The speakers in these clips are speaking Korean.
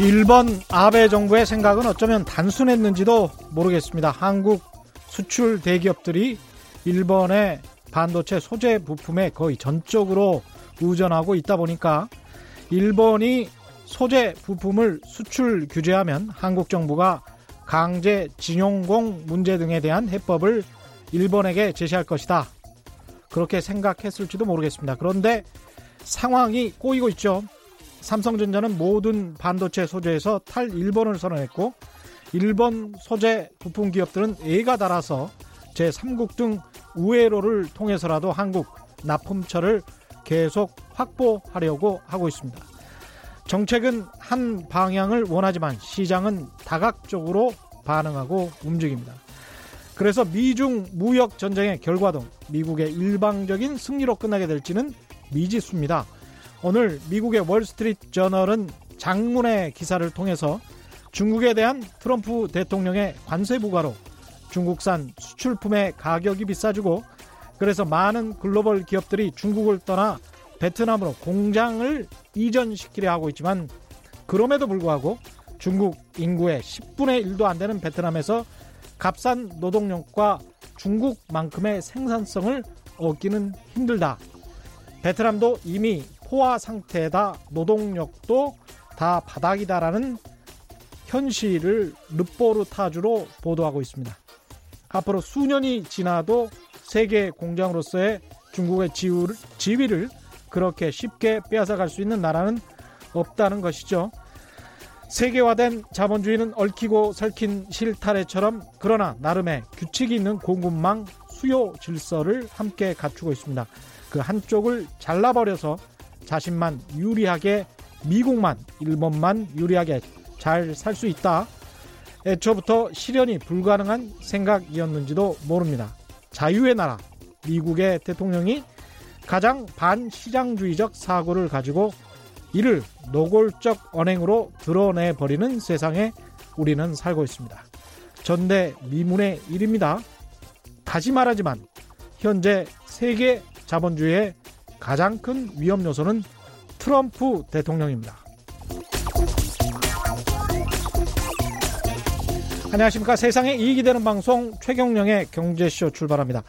일본 아베 정부의 생각은 어쩌면 단순했는지도 모르겠습니다. 한국 수출 대기업들이 일본의 반도체 소재 부품에 거의 전적으로 의존하고 있다 보니까 일본이 소재 부품을 수출 규제하면 한국 정부가 강제 진용공 문제 등에 대한 해법을 일본에게 제시할 것이다. 그렇게 생각했을지도 모르겠습니다. 그런데 상황이 꼬이고 있죠. 삼성전자는 모든 반도체 소재에서 탈일본을 선언했고 일본 소재 부품 기업들은 애가 달아서 제3국 등 우회로를 통해서라도 한국 납품처를 계속 확보하려고 하고 있습니다. 정책은 한 방향을 원하지만 시장은 다각적으로 반응하고 움직입니다. 그래서 미중 무역 전쟁의 결과도 미국의 일방적인 승리로 끝나게 될지는 미지수입니다. 오늘 미국의 월스트리트 저널은 장문의 기사를 통해서 중국에 대한 트럼프 대통령의 관세 부과로 중국산 수출품의 가격이 비싸지고 그래서 많은 글로벌 기업들이 중국을 떠나 베트남으로 공장을 이전시키려 하고 있지만 그럼에도 불구하고 중국 인구의 10분의 1도 안 되는 베트남에서 값싼 노동력과 중국만큼의 생산성을 얻기는 힘들다. 베트남도 이미 포화 상태다. 노동력도 다 바닥이다라는 현실을 르포르타주로 보도하고 있습니다. 앞으로 수년이 지나도 세계 공장으로서의 중국의 지위를, 지위를 그렇게 쉽게 빼앗아갈 수 있는 나라는 없다는 것이죠. 세계화된 자본주의는 얽히고 설킨 실타래처럼 그러나 나름의 규칙이 있는 공급망 수요 질서를 함께 갖추고 있습니다. 그 한쪽을 잘라버려서 자신만 유리하게 미국만 일본만 유리하게 잘 살 수 있다. 애초부터 실현이 불가능한 생각이었는지도 모릅니다. 자유의 나라 미국의 대통령이 가장 반시장주의적 사고를 가지고 이를 노골적 언행으로 드러내 버리는 세상에 우리는 살고 있습니다. 전대 미문의 일입니다. 다시 말하지만 현재 세계 자본주의의 가장 큰 위험 요소는 트럼프 대통령입니다. 안녕하십니까. 세상에 이익이 되는 방송 최경령의 경제쇼 출발합니다.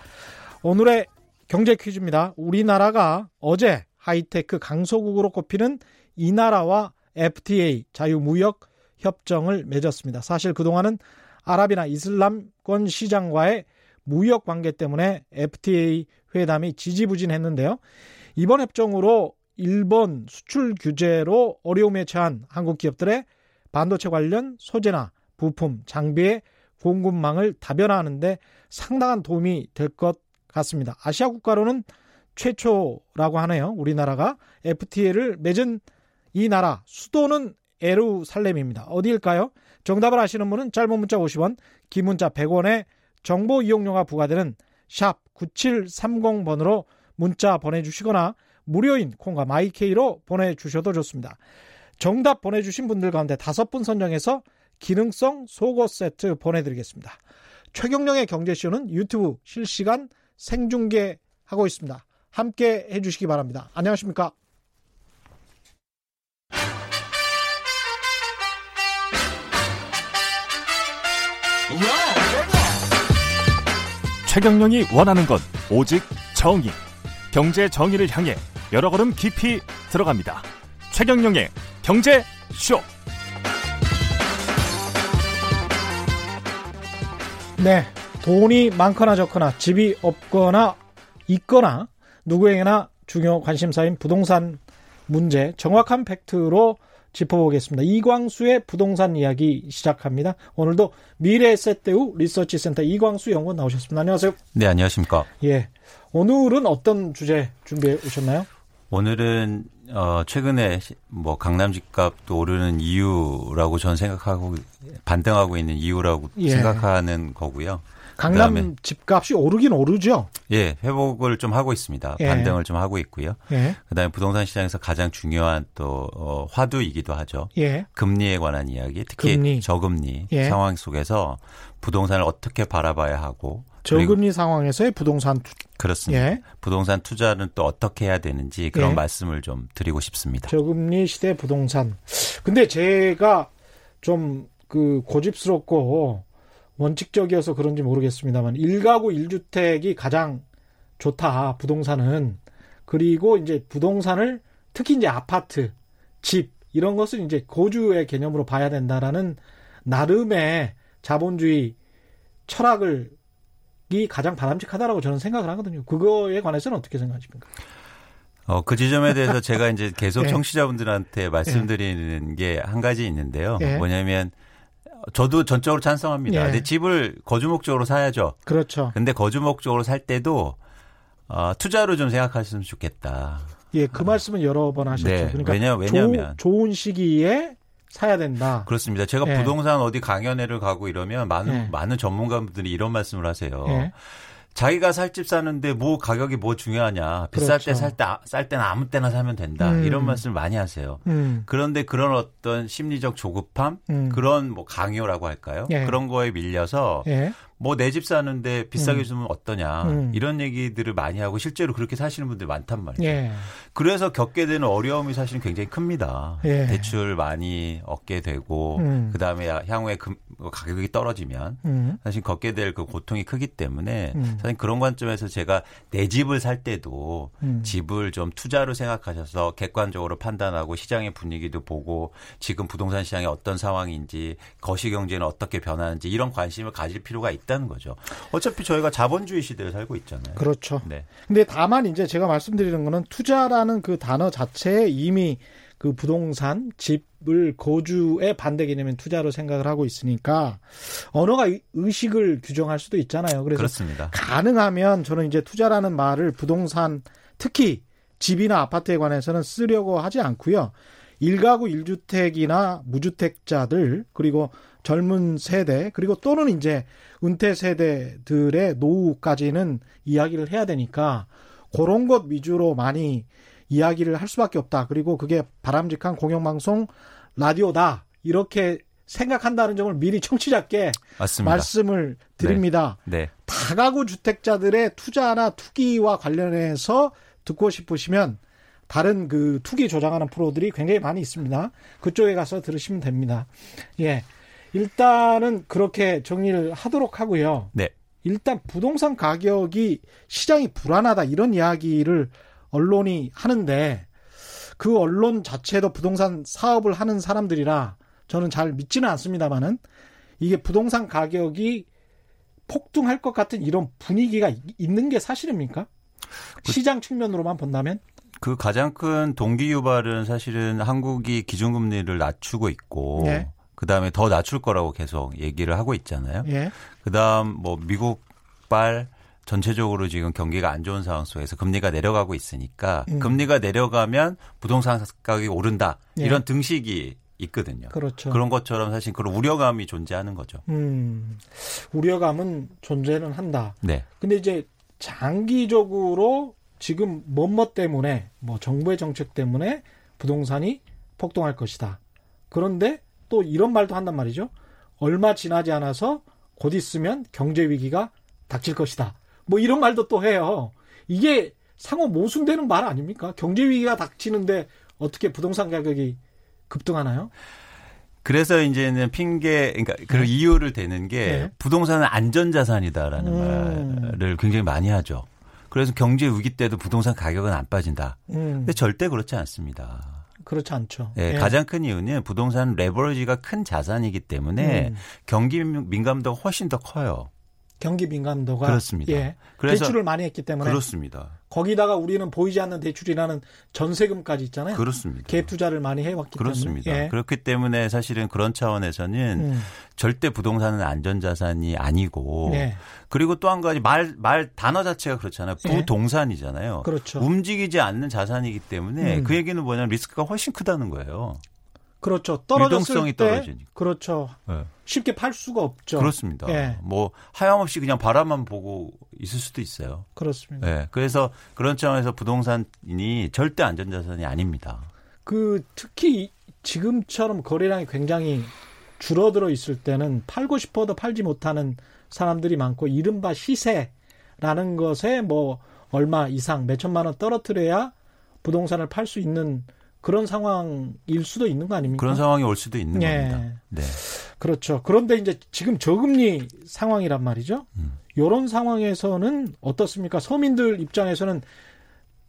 오늘의 경제 퀴즈입니다. 우리나라가 어제 하이테크 강소국으로 꼽히는 이 나라와 FTA 자유무역 협정을 맺었습니다. 사실 그동안은 아랍이나 이슬람권 시장과의 무역 관계 때문에 FTA 회담이 지지부진했는데요. 이번 협정으로 일본 수출 규제로 어려움에 처한 한국 기업들의 반도체 관련 소재나 부품, 장비의 공급망을 다변화하는데 상당한 도움이 될 것 같습니다. 아시아 국가로는 최초라고 하네요. 우리나라가 FTA를 맺은 이 나라 수도는 에루살렘입니다. 어디일까요? 정답을 아시는 분은 짧은 문자 50원, 긴 문자 100원에 정보 이용료가 부과되는 샵 9730번으로 문자 보내주시거나 무료인 콩과 마이케이로 보내주셔도 좋습니다. 정답 보내주신 분들 가운데 다섯 분 선정해서 기능성 속옷 세트 보내드리겠습니다. 최경령의 경제쇼는 유튜브 실시간 생중계하고 있습니다. 함께 해주시기 바랍니다. 안녕하십니까? 최경령이 원하는 건 오직 정의. 경제 정의를 향해 여러 걸음 깊이 들어갑니다. 최경령의 경제 쇼. 네. 돈이 많거나 적거나 집이 없거나 있거나 누구에게나 중요 관심사인 부동산 문제 정확한 팩트로 짚어보겠습니다. 이광수의 부동산 이야기 시작합니다. 오늘도 미래에셋대우 리서치센터 이광수 연구원 나오셨습니다. 안녕하세요. 네, 안녕하십니까. 예. 오늘은 어떤 주제 준비해 오셨나요? 오늘은 어 최근에 뭐 강남 집값도 오르는 이유라고 저는 생각하고 반등하고 있는 이유라고 예. 생각하는 거고요. 강남 집값이 오르긴 오르죠. 예, 회복을 좀 하고 있습니다. 예. 반등을 좀 하고 있고요. 예. 그다음에 부동산 시장에서 가장 중요한 또 어, 화두이기도 하죠. 예. 금리에 관한 이야기, 특히 금리. 저금리 예. 상황 속에서 부동산을 어떻게 바라봐야 하고 저금리 상황에서의 부동산 투 그렇습니다. 예. 부동산 투자는 또 어떻게 해야 되는지 그런 예. 말씀을 좀 드리고 싶습니다. 저금리 시대 부동산 근데 제가 좀 그 고집스럽고 원칙적이어서 그런지 모르겠습니다만 일가구 일주택이 가장 좋다 부동산은 그리고 이제 부동산을 특히 이제 아파트, 집 이런 것을 이제 거주의 개념으로 봐야 된다라는 나름의 자본주의 철학을 이 가장 바람직하다라고 저는 생각을 하거든요. 그거에 관해서는 어떻게 생각하십니까? 어, 그 지점에 대해서 제가 이제 계속 네. 청취자분들한테 말씀드리는 네. 게한 가지 있는데요. 네. 뭐냐면 저도 전적으로 찬성합니다. 예. 근데 집을 거주 목적으로 사야죠. 그렇죠. 근데 거주 목적으로 살 때도 어, 투자로 좀 생각하셨으면 좋겠다. 예, 그 말씀은 여러 번 하셨죠. 네, 그러니까 왜냐, 왜냐면 조, 좋은 시기에 사야 된다. 그렇습니다. 제가 예. 부동산 어디 강연회를 가고 이러면 많은 예. 많은 전문가분들이 이런 말씀을 하세요. 예. 자기가 살 집 사는데 뭐 가격이 뭐 중요하냐. 비쌀 그렇죠. 때살 때, 쌀 때는 아무 때나 사면 된다. 음. 이런 말씀을 많이 하세요. 음. 그런데 그런 어떤 심리적 조급함, 음. 그런 뭐 강요라고 할까요? 예. 그런 거에 밀려서 예. 뭐 내 집 사는데 비싸게 음. 주면 어떠냐 음. 이런 얘기들을 많이 하고 실제로 그렇게 사시는 분들 많단 말이죠. 예. 그래서 겪게 되는 어려움이 사실은 굉장히 큽니다. 예. 대출 많이 얻게 되고 음. 그 다음에 향후에 금, 가격이 떨어지면 음. 사실 겪게 될 그 고통이 크기 때문에 음. 사실 그런 관점에서 제가 내 집을 살 때도 음. 집을 좀 투자로 생각하셔서 객관적으로 판단하고 시장의 분위기도 보고 지금 부동산 시장이 어떤 상황인지 거시경제는 어떻게 변하는지 이런 관심을 가질 필요가 있다. 있다는 거죠. 어차피 저희가 자본주의 시대에 살고 있잖아요. 그렇죠. 네. 근데 다만 이제 제가 말씀드리는 거는 투자라는 그 단어 자체에 이미 그 부동산, 집을 거주의 반대 개념인 투자로 생각을 하고 있으니까 언어가 의식을 규정할 수도 있잖아요. 그래서 그렇습니다. 가능하면 저는 이제 투자라는 말을 부동산 특히 집이나 아파트에 관해서는 쓰려고 하지 않고요. 일가구 일주택이나 무주택자들 그리고 젊은 세대 그리고 또는 이제 은퇴 세대들의 노후까지는 이야기를 해야 되니까 그런 것 위주로 많이 이야기를 할 수밖에 없다. 그리고 그게 바람직한 공영방송 라디오다. 이렇게 생각한다는 점을 미리 청취자께 맞습니다. 말씀을 드립니다. 네. 네. 다가구 주택자들의 투자나 투기와 관련해서 듣고 싶으시면 다른 그 투기 조장하는 프로들이 굉장히 많이 있습니다. 그쪽에 가서 들으시면 됩니다. 예. 일단은 그렇게 정리를 하도록 하고요. 네. 일단 부동산 가격이 시장이 불안하다 이런 이야기를 언론이 하는데 그 언론 자체도 부동산 사업을 하는 사람들이라 저는 잘 믿지는 않습니다만은 이게 부동산 가격이 폭등할 것 같은 이런 분위기가 있는 게 사실입니까? 그, 시장 측면으로만 본다면? 그 가장 큰 동기 유발은 사실은 한국이 기준금리를 낮추고 있고 네. 그 다음에 더 낮출 거라고 계속 얘기를 하고 있잖아요. 예. 그 다음 뭐 미국발 전체적으로 지금 경기가 안 좋은 상황 속에서 금리가 내려가고 있으니까 음. 금리가 내려가면 부동산 가격이 오른다. 예. 이런 등식이 있거든요. 그렇죠. 그런 것처럼 사실 그런 우려감이 존재하는 거죠. 음. 우려감은 존재는 한다. 네. 근데 이제 장기적으로 지금 뭐뭐 때문에 뭐 정부의 정책 때문에 부동산이 폭등할 것이다. 그런데 또 이런 말도 한단 말이죠. 얼마 지나지 않아서 곧 있으면 경제 위기가 닥칠 것이다. 뭐 이런 말도 또 해요. 이게 상호 모순되는 말 아닙니까? 경제 위기가 닥치는데 어떻게 부동산 가격이 급등하나요? 그래서 이제는 핑계, 그러니까 그 네. 이유를 대는 게 네. 부동산은 안전자산이다라는 음. 말을 굉장히 많이 하죠. 그래서 경제 위기 때도 부동산 가격은 안 빠진다. 음. 근데 절대 그렇지 않습니다. 그렇지 않죠. 네, 예. 가장 큰 이유는 부동산 레버리지가 큰 자산이기 때문에 음. 경기 민감도가 훨씬 더 커요. 경기 민감도가 그렇습니다. 예. 그래서 대출을 많이 했기 때문에 그렇습니다. 거기다가 우리는 보이지 않는 대출이라는 전세금까지 있잖아요. 그렇습니다. 갭 투자를 많이 해왔기 그렇습니다. 때문에 예. 그렇기 때문에 사실은 그런 차원에서는 음. 절대 부동산은 안전자산이 아니고 예. 그리고 또 한 가지 말 말 단어 자체가 그렇잖아요. 예. 부동산이잖아요. 그렇죠. 움직이지 않는 자산이기 때문에 음. 그 얘기는 뭐냐면 리스크가 훨씬 크다는 거예요. 그렇죠. 떨어졌을 때 떨어지니까. 그렇죠. 네. 쉽게 팔 수가 없죠. 그렇습니다. 예. 뭐 하염없이 그냥 바람만 보고 있을 수도 있어요. 그렇습니다. 네. 그래서 그런 차원에서 부동산이 절대 안전자산이 아닙니다. 그 특히 지금처럼 거래량이 굉장히 줄어들어 있을 때는 팔고 싶어도 팔지 못하는 사람들이 많고 이른바 시세라는 것에 뭐 얼마 이상 몇 천만 원 떨어뜨려야 부동산을 팔 수 있는 그런 상황일 수도 있는 거 아닙니까? 그런 상황이 올 수도 있는 예. 겁니다. 네. 그렇죠. 그런데 이제 지금 저금리 상황이란 말이죠. 음. 이런 상황에서는 어떻습니까? 서민들 입장에서는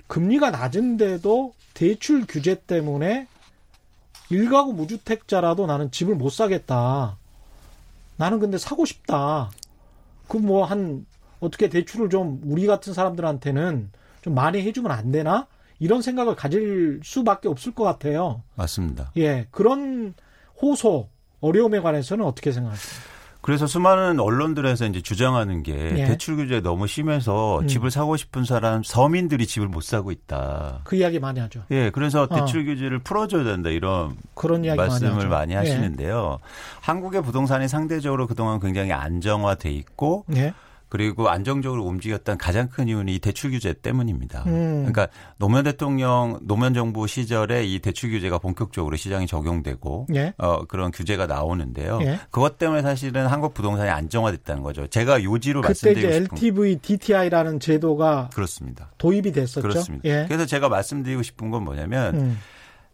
금리가 낮은데도 대출 규제 때문에 일가구 무주택자라도 나는 집을 못 사겠다. 나는 근데 사고 싶다. 그 뭐 한 어떻게 대출을 좀 우리 같은 사람들한테는 좀 많이 해주면 안 되나? 이런 생각을 가질 수밖에 없을 것 같아요. 맞습니다. 예, 그런 호소 어려움에 관해서는 어떻게 생각하십니까? 그래서 수많은 언론들에서 이제 주장하는 게 예. 대출 규제 너무 심해서 음. 집을 사고 싶은 사람 서민들이 집을 못 사고 있다. 그 이야기 많이 하죠. 예, 그래서 어. 대출 규제를 풀어줘야 된다 이런 그런 이야기 말씀을 많이, 많이 예. 하시는데요. 예. 한국의 부동산이 상대적으로 그동안 굉장히 안정화돼 있고. 예. 그리고 안정적으로 움직였던 가장 큰 이유는 이 대출 규제 때문입니다. 음. 그러니까 노무현 대통령 노무현 정부 시절에 이 대출 규제가 본격적으로 시장에 적용되고 예. 어, 그런 규제가 나오는데요. 예. 그것 때문에 사실은 한국 부동산이 안정화됐다는 거죠. 제가 요지로 말씀드리고 싶은 그때 LTV DTI라는 제도가 그렇습니다. 도입이 됐었죠. 그렇습니다. 예. 그래서 제가 말씀드리고 싶은 건 뭐냐면 음.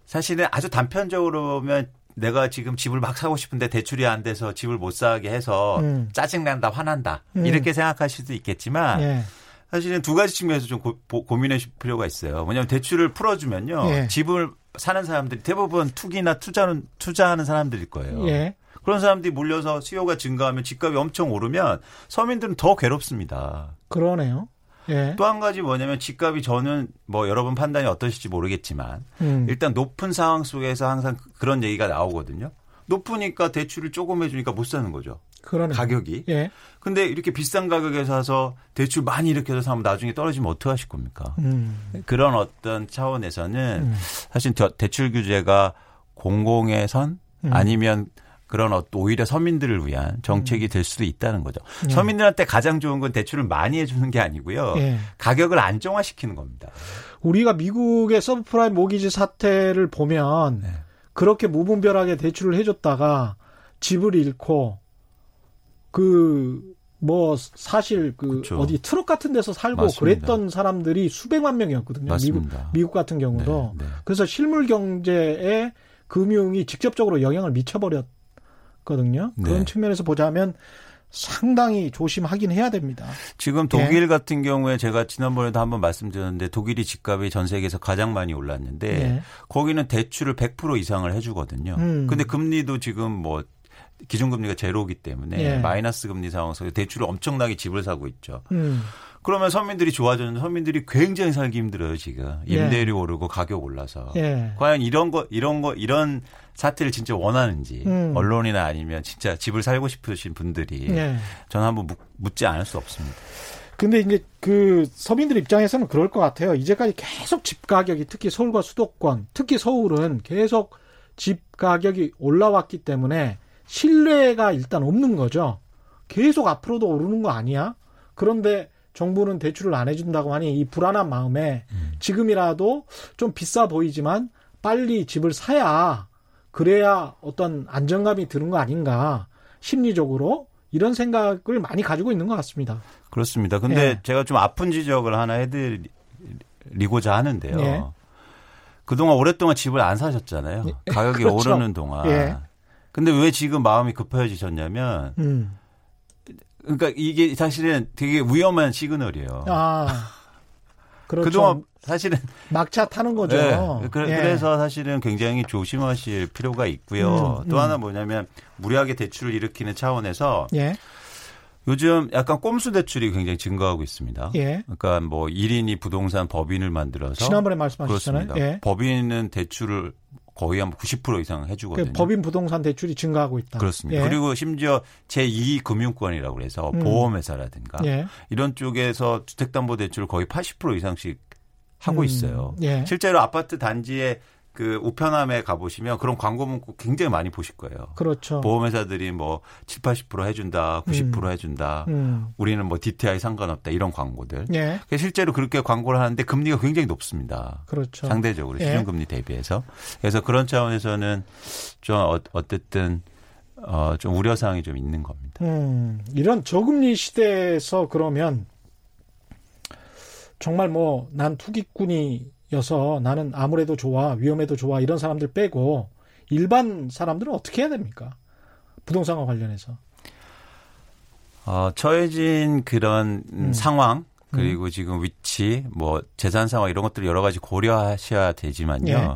사실은 아주 단편적으로 보면 내가 지금 집을 막 사고 싶은데 대출이 안 돼서 집을 못 사게 해서 음. 짜증난다, 화난다. 음. 이렇게 생각하실 수도 있겠지만 예. 사실은 두 가지 측면에서 좀 고, 민해 필요가 있어요. 뭐냐면 대출을 풀어주면요. 예. 집을 사는 사람들이 대부분 투기나 투자는, 투자하는 사람들일 거예요. 예. 그런 사람들이 몰려서 수요가 증가하면 집값이 엄청 오르면 서민들은 더 괴롭습니다. 그러네요. 예. 또한 가지 뭐냐면 집값이 저는 뭐 여러분 판단이 어떠실지 모르겠지만 음. 일단 높은 상황 속에서 항상 그런 얘기가 나오거든요. 높으니까 대출을 조금 해주니까 못 사는 거죠. 그러네. 가격이. 예. 근데 이렇게 비싼 가격에 사서 대출 많이 이렇게 해서 사면 나중에 떨어지면 어떡하실 겁니까? 음. 그런 어떤 차원에서는 음. 사실 대출 규제가 공공의 선 음. 아니면 그런 어, 오히려 서민들을 위한 정책이 음. 될 수도 있다는 거죠. 네. 서민들한테 가장 좋은 건 대출을 많이 해주는 게 아니고요. 네. 가격을 안정화시키는 겁니다. 우리가 미국의 서브프라임 모기지 사태를 보면 네. 그렇게 무분별하게 대출을 해줬다가 집을 잃고 그 뭐 사실 그 그렇죠. 어디 트럭 같은 데서 살고 맞습니다. 그랬던 사람들이 수백만 명이었거든요. 미국 미국 같은 경우도 네, 네. 그래서 실물 경제에 금융이 직접적으로 영향을 미쳐버렸. 거든요. 그런 네. 측면에서 보자면 상당히 조심하긴 해야 됩니다. 지금 독일 네. 같은 경우에 제가 지난번에도 한번 말씀드렸는데 독일이 집값이 전 세계에서 가장 많이 올랐는데 네. 거기는 대출을 100% 이상을 해주거든요. 음. 근데 금리도 지금 뭐 기준금리가 제로기 때문에 네. 마이너스 금리 상황 속에 대출을 엄청나게 집을 사고 있죠. 음. 그러면 서민들이 좋아졌는데 서민들이 굉장히 살기 힘들어요 지금 예. 임대료 예. 오르고 가격 올라서 예. 과연 이런 거 이런 거 이런 사태를 진짜 원하는지 음. 언론이나 아니면 진짜 집을 살고 싶으신 분들이 예. 저는 한번 묻지 않을 수 없습니다. 근데 이제 그 서민들 입장에서는 그럴 것 같아요. 이제까지 계속 집 가격이 특히 서울과 수도권, 특히 서울은 계속 집 가격이 올라왔기 때문에 신뢰가 일단 없는 거죠. 계속 앞으로도 오르는 거 아니야? 그런데 정부는 대출을 안 해준다고 하니 이 불안한 마음에 음. 지금이라도 좀 비싸 보이지만 빨리 집을 사야 그래야 어떤 안정감이 드는 거 아닌가 심리적으로 이런 생각을 많이 가지고 있는 것 같습니다. 그렇습니다. 근데 예. 제가 좀 아픈 지적을 하나 해드리고자 하는데요. 예. 그동안 오랫동안 집을 안 사셨잖아요. 예. 가격이 그렇죠. 오르는 동안. 예. 근데 왜 지금 마음이 급해지셨냐면 음. 그러니까 이게 사실은 되게 위험한 시그널이에요. 아. 그렇죠. 그동안 사실은 막차 타는 거죠. 네. 그, 예. 래서 사실은 굉장히 조심하실 필요가 있고요. 음, 또 음. 하나 뭐냐면 무리하게 대출을 일으키는 차원에서 예. 요즘 약간 꼼수 대출이 굉장히 증가하고 있습니다. 예. 그러니까 뭐 1인이 부동산 법인을 만들어서 지난번에 말씀하셨잖아요. 예. 법인은 대출을 거의 한 90% 이상 해주거든요. 그 법인 부동산 대출이 증가하고 있다. 그렇습니다. 예. 그리고 심지어 제2 금융권이라고 그래서 음. 보험회사라든가 예. 이런 쪽에서 주택담보대출을 거의 80% 이상씩 하고 음. 있어요. 예. 실제로 아파트 단지에 그 우편함에 가보시면 그런 광고 문구 굉장히 많이 보실 거예요. 그렇죠. 보험회사들이 뭐 7, 80% 해준다, 90% 음. 해준다, 음. 우리는 뭐 DTI 상관없다 이런 광고들. 예. 실제로 그렇게 광고를 하는데 금리가 굉장히 높습니다. 그렇죠. 상대적으로 예. 시중금리 대비해서. 그래서 그런 차원에서는 좀 어, 어쨌든 어, 좀 우려사항이 좀 있는 겁니다. 음, 이런 저금리 시대에서 그러면 정말 뭐 난 투기꾼이 여서 나는 아무래도 좋아, 위험해도 좋아 이런 사람들 빼고 일반 사람들은 어떻게 해야 됩니까? 부동산과 관련해서. 어, 처해진 그런 음. 상황 그리고 음. 지금 위치, 뭐 재산 상황 이런 것들 여러 가지 고려하셔야 되지만요. 예.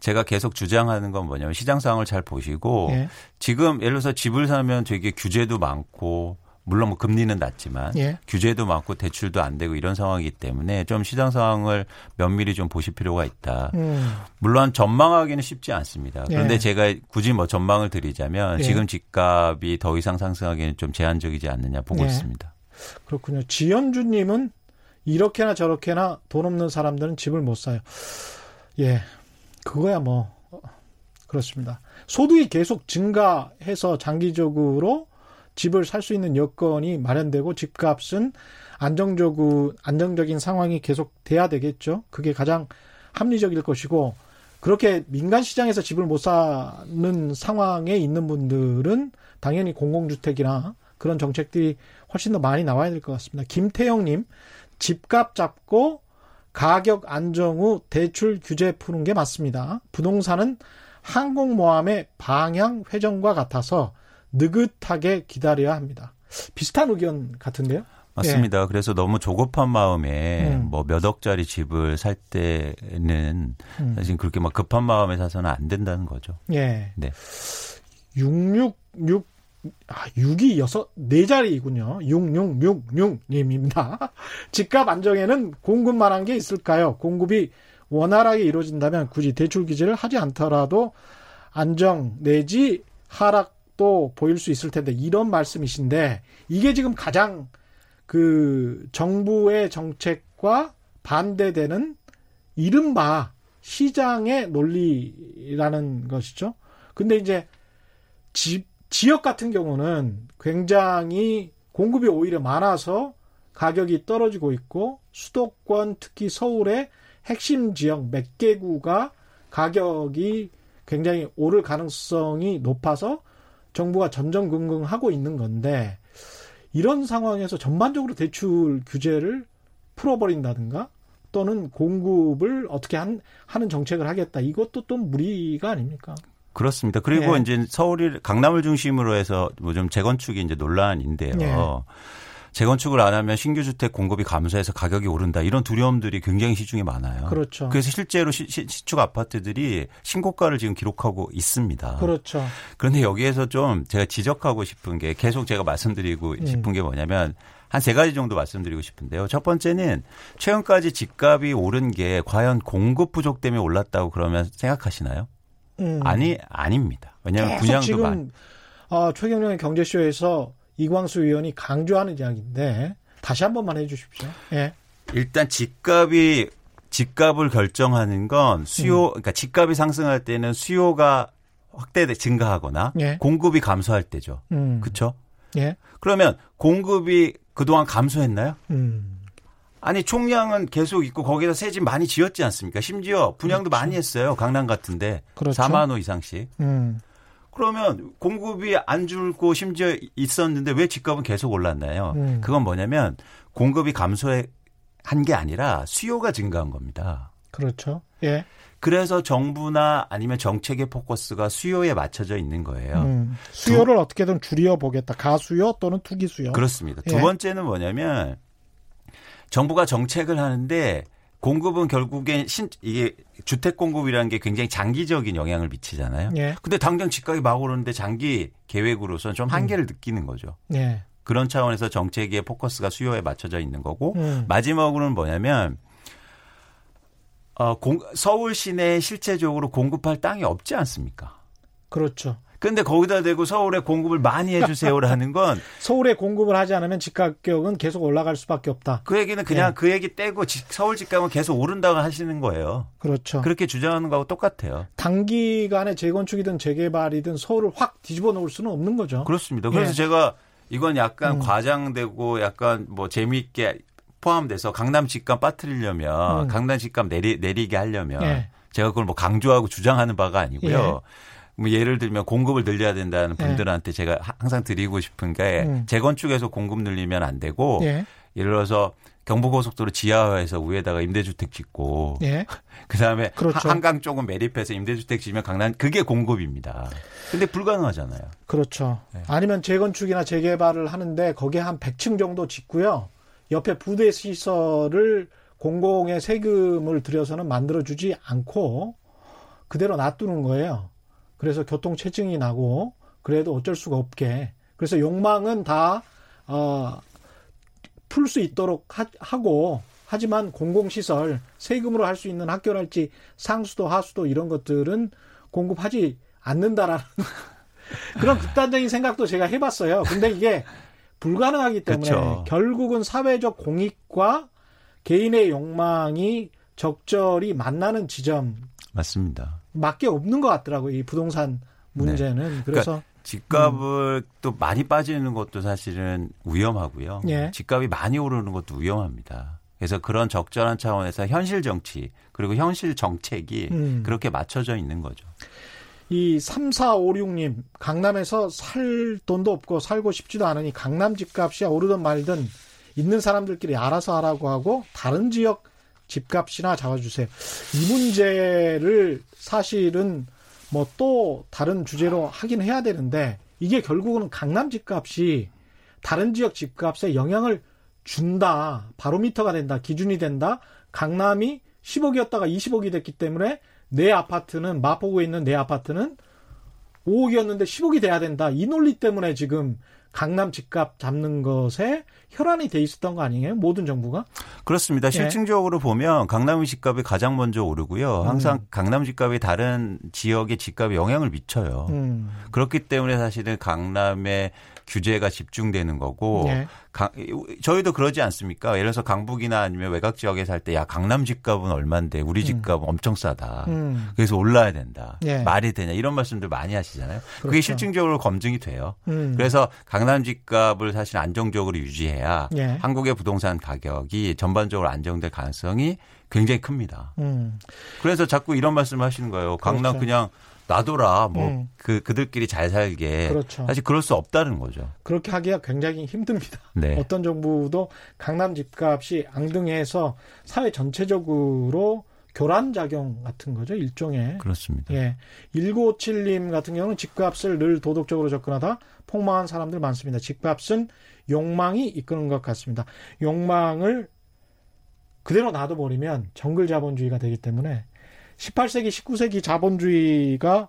제가 계속 주장하는 건 뭐냐면 시장 상황을 잘 보시고 예. 지금 예를 들어서 집을 사면 되게 규제도 많고 물론 뭐 금리는 낮지만 예. 규제도 많고 대출도 안 되고 이런 상황이기 때문에 좀 시장 상황을 면밀히 좀 보실 필요가 있다. 음. 물론 전망하기는 쉽지 않습니다. 그런데 예. 제가 굳이 뭐 전망을 드리자면 예. 지금 집값이 더 이상 상승하기는 좀 제한적이지 않느냐 보고 예. 있습니다. 그렇군요. 지연주님은 이렇게나 저렇게나 돈 없는 사람들은 집을 못 사요. 예, 그거야 뭐 그렇습니다. 소득이 계속 증가해서 장기적으로 집을 살 수 있는 여건이 마련되고 집값은 안정적 안정적인 상황이 계속 돼야 되겠죠. 그게 가장 합리적일 것이고 그렇게 민간 시장에서 집을 못 사는 상황에 있는 분들은 당연히 공공주택이나 그런 정책들이 훨씬 더 많이 나와야 될 것 같습니다. 김태영님, 집값 잡고 가격 안정 후 대출 규제 푸는 게 맞습니다. 부동산은 항공모함의 방향 회전과 같아서 느긋하게 기다려야 합니다. 비슷한 의견 같은데요? 맞습니다. 예. 그래서 너무 조급한 마음에 음. 뭐몇 억짜리 집을 살 때는 음. 사실 그렇게 막 급한 마음에 사서는 안 된다는 거죠. 예. 네. 666 아, 6이 여섯 네 자리이군요. 6666님입니다. 집값 안정에는 공급만 한 게 있을까요? 공급이 원활하게 이루어진다면 굳이 대출 규제를 하지 않더라도 안정 내지 하락 또 보일 수 있을 텐데 이런 말씀이신데 이게 지금 가장 그 정부의 정책과 반대되는 이른바 시장의 논리라는 것이죠. 근데 이제 지, 지역 같은 경우는 굉장히 공급이 오히려 많아서 가격이 떨어지고 있고 수도권 특히 서울의 핵심 지역 몇 개구가 가격이 굉장히 오를 가능성이 높아서 정부가 전전긍긍 하고 있는 건데 이런 상황에서 전반적으로 대출 규제를 풀어버린다든가 또는 공급을 어떻게 한, 하는 정책을 하겠다. 이것도 또 무리가 아닙니까? 그렇습니다. 그리고 네. 이제 서울이 강남을 중심으로 해서 뭐 좀 재건축이 이제 논란인데요. 네. 재건축을 안 하면 신규 주택 공급이 감소해서 가격이 오른다 이런 두려움들이 굉장히 시중에 많아요. 그렇죠. 그래서 실제로 시, 축 아파트들이 신고가를 지금 기록하고 있습니다. 그렇죠. 그런데 여기에서 좀 제가 지적하고 싶은 게 계속 제가 말씀드리고 음. 싶은 게 뭐냐면 한 세 가지 정도 말씀드리고 싶은데요. 첫 번째는 최근까지 집값이 오른 게 과연 공급 부족 때문에 올랐다고 그러면 생각하시나요? 음. 아니 아닙니다. 왜냐하면 분양도 많. 어, 최경영의 경제쇼에서 이광수 의원이 강조하는 이야기인데 다시 한 번만 해주십시오. 예. 일단 집값이 집값을 결정하는 건 수요, 음. 그러니까 집값이 상승할 때는 수요가 확대 증가하거나 예. 공급이 감소할 때죠. 음. 그렇죠? 예. 그러면 공급이 그동안 감소했나요? 음. 아니 총량은 계속 있고 거기다 새 집 많이 지었지 않습니까? 심지어 분양도 그렇죠. 많이 했어요. 강남 같은데 그렇죠. 4만 호 이상씩. 음. 그러면 공급이 안 줄고 심지어 있었는데 왜 집값은 계속 올랐나요? 음. 그건 뭐냐면 공급이 감소한 게 아니라 수요가 증가한 겁니다. 그렇죠. 예. 그래서 정부나 아니면 정책의 포커스가 수요에 맞춰져 있는 거예요. 음, 수요를 두, 어떻게든 줄여 보겠다. 가수요 또는 투기 수요. 그렇습니다. 예. 두 번째는 뭐냐면 정부가 정책을 하는데 공급은 결국엔 신, 이게 주택 공급이라는 게 굉장히 장기적인 영향을 미치잖아요. 예. 근데 당장 집값이 막 오르는데 장기 계획으로서는 좀 한계를 음. 느끼는 거죠. 예. 그런 차원에서 정책의 포커스가 수요에 맞춰져 있는 거고 음. 마지막으로는 뭐냐면 어, 공, 서울 시내에 실제적으로 공급할 땅이 없지 않습니까? 그렇죠. 근데 거기다 대고 서울에 공급을 많이 해주세요라는 건 서울에 공급을 하지 않으면 집 가격은 계속 올라갈 수밖에 없다. 그 얘기는 그냥 네. 그 얘기 떼고 서울 집값은 계속 오른다고 하시는 거예요. 그렇죠. 그렇게 주장하는 거하고 똑같아요. 단기간에 재건축이든 재개발이든 서울을 확 뒤집어 놓을 수는 없는 거죠. 그렇습니다. 그래서 예. 제가 이건 약간 음. 과장되고 약간 뭐 재미있게 포함돼서 강남 집값 빠뜨리려면 음. 강남 집값 내리 내리게 하려면 예. 제가 그걸 뭐 강조하고 주장하는 바가 아니고요. 예. 뭐 예를 들면 공급을 늘려야 된다는 예. 분들한테 예. 제가 항상 드리고 싶은 게 음. 재건축에서 공급 늘리면 안 되고 예. 예를 들어서 경부고속도로 지하에서 위에다가 임대주택 짓고 예. 그다음에 그렇죠. 한강 쪽은 매립해서 임대주택 지으면 강남 그게 공급입니다. 근데 불가능하잖아요. 그렇죠. 네. 아니면 재건축이나 재개발을 하는데 거기에 한 100층 정도 짓고요. 옆에 부대 시설을 공공의 세금을 들여서는 만들어 주지 않고 그대로 놔두는 거예요. 그래서 교통 체증이 나고 그래도 어쩔 수가 없게. 그래서 욕망은 다, 어, 풀 수 있도록 하, 고 하지만 공공시설, 세금으로 할 수 있는 학교랄지 상수도 하수도 이런 것들은 공급하지 않는다라는 그런 극단적인 생각도 제가 해봤어요. 근데 이게 불가능하기 때문에 그렇죠. 결국은 사회적 공익과 개인의 욕망이 적절히 만나는 지점 맞습니다. 밖에 없는 것 같더라고요. 이 부동산 문제는. 네. 그래서 그러니까 집값을 음. 또 많이 빠지는 것도 사실은 위험하고요. 예. 집값이 많이 오르는 것도 위험합니다. 그래서 그런 적절한 차원에서 현실 정치 그리고 현실 정책이 음. 그렇게 맞춰져 있는 거죠. 이 3456님, 강남에서 살 돈도 없고 살고 싶지도 않으니 강남 집값이 오르든 말든 있는 사람들끼리 알아서 하라고 하고 다른 지역 집값이나 잡아주세요. 이 문제를 사실은 뭐 또 다른 주제로 하긴 해야 되는데 이게 결국은 강남 집값이 다른 지역 집값에 영향을 준다. 바로미터가 된다. 기준이 된다. 강남이 10억이었다가 20억이 됐기 때문에 내 아파트는 마포구에 있는 내 아파트는 5억이었는데 10억이 돼야 된다. 이 논리 때문에 지금 강남 집값 잡는 것에 혈안이 돼 있었던 거 아니에요? 모든 정부가? 그렇습니다. 예. 실증적으로 예. 보면 강남의 집값이 가장 먼저 오르고요. 항상 음. 강남 집값이 다른 지역의 집값에 영향을 미쳐요. 음. 그렇기 때문에 사실은 강남의 규제가 집중되는 거고 네. 강, 저희도 그러지 않습니까? 예를 들어서 강북이나 아니면 외곽 지역에 살 때 야 강남 집값은 얼만데 우리 음. 집값은 음. 엄청 싸다. 음. 그래서 올라야 된다. 네. 말이 되냐 이런 말씀들 많이 하시잖아요. 그렇죠. 그게 실증적으로 검증이 돼요. 음. 그래서 강남 집값을 사실 안정적으로 유지해야 네. 한국의 부동산 가격이 전반적으로 안정될 가능성이 굉장히 큽니다. 음. 그래서 자꾸 이런 말씀을 하시는 거예요. 강남 그렇죠. 그냥 놔둬라 뭐그 음. 그, 그들끼리 잘 살게 그렇죠. 사실 그럴 수 없다는 거죠. 그렇게 하기가 굉장히 힘듭니다. 네. 어떤 정부도 강남 집값이 앙등해서 사회 전체적으로 교란 작용 같은 거죠 일종의. 그렇습니다. 예, 1957님 같은 경우는 집값을 늘 도덕적으로 접근하다 폭망한 사람들 많습니다. 집값은 욕망이 이끄는 것 같습니다. 욕망을 그대로 놔둬버리면 정글 자본주의가 되기 때문에 18세기, 19세기 자본주의가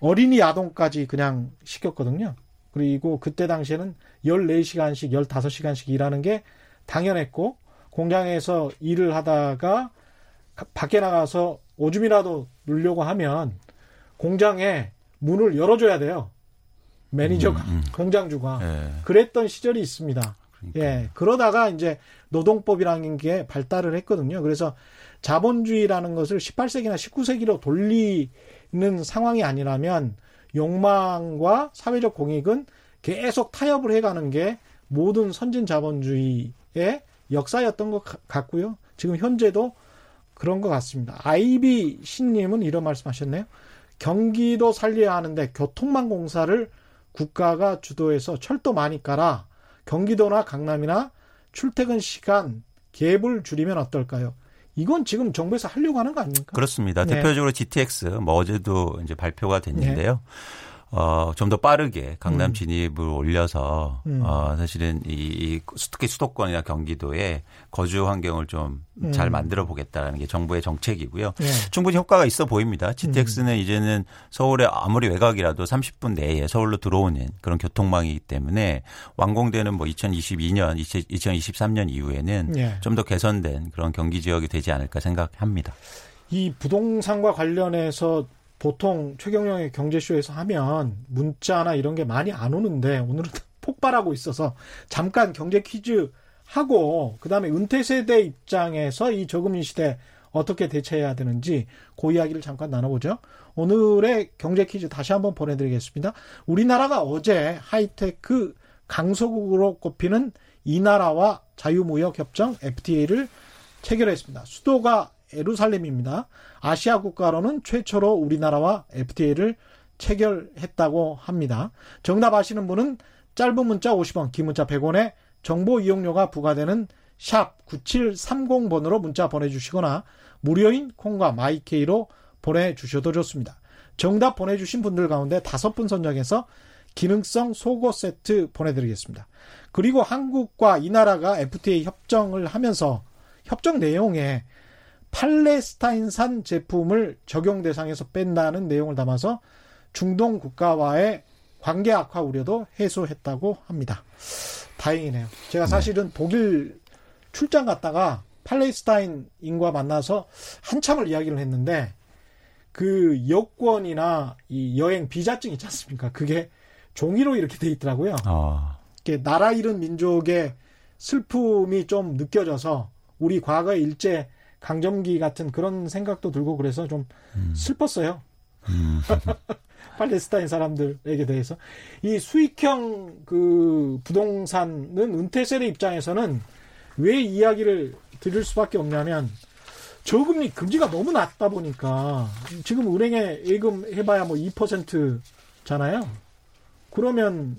어린이 아동까지 그냥 시켰거든요. 그리고 그때 당시에는 14시간씩, 15시간씩 일하는 게 당연했고, 공장에서 일을 하다가 밖에 나가서 오줌이라도 눌려고 하면 공장에 문을 열어줘야 돼요. 매니저가, 음, 음. 공장주가. 네. 그랬던 시절이 있습니다. 그러니까. 예. 그러다가 이제 노동법이라는 게 발달을 했거든요. 그래서 자본주의라는 것을 18세기나 19세기로 돌리는 상황이 아니라면 욕망과 사회적 공익은 계속 타협을 해가는 게 모든 선진 자본주의의 역사였던 것 같고요. 지금 현재도 그런 것 같습니다. 아이비 신님은 이런 말씀하셨네요. 경기도 살려야 하는데 교통망 공사를 국가가 주도해서 철도 많이 깔아 경기도나 강남이나 출퇴근 시간 갭을 줄이면 어떨까요? 이건 지금 정부에서 하려고 하는 거 아닙니까? 그렇습니다. 네. 대표적으로 GTX 뭐 어제도 이제 발표가 됐는데요. 네. 어, 좀 더 빠르게 강남 음. 진입을 올려서 음. 어, 사실은 이, 이 특히 수도권이나 경기도에 거주 환경을 좀잘 음. 만들어 보겠다라는 게 정부의 정책이고요. 네. 충분히 효과가 있어 보입니다. GTX는 음. 이제는 서울에 아무리 외곽이라도 30분 내에 서울로 들어오는 그런 교통망이기 때문에 완공되는 뭐 2022년, 2023년 이후에는 네. 좀더 개선된 그런 경기 지역이 되지 않을까 생각합니다. 이 부동산과 관련해서 보통 최경영의 경제쇼에서 하면 문자나 이런 게 많이 안 오는데 오늘은 폭발하고 있어서 잠깐 경제 퀴즈 하고 그다음에 은퇴 세대 입장에서 이 저금리 시대 어떻게 대처해야 되는지 그 이야기를 잠깐 나눠보죠. 오늘의 경제 퀴즈 다시 한번 보내드리겠습니다. 우리나라가 어제 하이테크 강소국으로 꼽히는 이 나라와 자유무역협정 FTA를 체결했습니다. 수도가 에루살렘입니다. 아시아 국가로는 최초로 우리나라와 FTA를 체결했다고 합니다. 정답 아시는 분은 짧은 문자 50원, 긴 문자 100원에 정보 이용료가 부과되는 샵 9730번으로 문자 보내주시거나 무료인 콩과 마이케이로 보내주셔도 좋습니다. 정답 보내주신 분들 가운데 다섯 분 선정해서 기능성 속옷 세트 보내드리겠습니다. 그리고 한국과 이 나라가 FTA 협정을 하면서 협정 내용에 팔레스타인산 제품을 적용 대상에서 뺀다는 내용을 담아서 중동 국가와의 관계 악화 우려도 해소했다고 합니다. 다행이네요. 제가 네. 사실은 독일 출장 갔다가 팔레스타인인과 만나서 한참을 이야기를 했는데 그 여권이나 이 여행 비자증 있지 않습니까? 그게 종이로 이렇게 돼 있더라고요. 아. 이게 나라 잃은 민족의 슬픔이 좀 느껴져서 우리 과거의 일제 강점기 같은 그런 생각도 들고 그래서 좀 음. 슬펐어요. 음. 팔레스타인 사람들에게 대해서 이 수익형 그 부동산은 은퇴 세대 입장에서는 왜 이야기를 드릴 수밖에 없냐면 저금리 금리가 너무 낮다 보니까 지금 은행에 예금 해봐야 뭐 2%잖아요. 그러면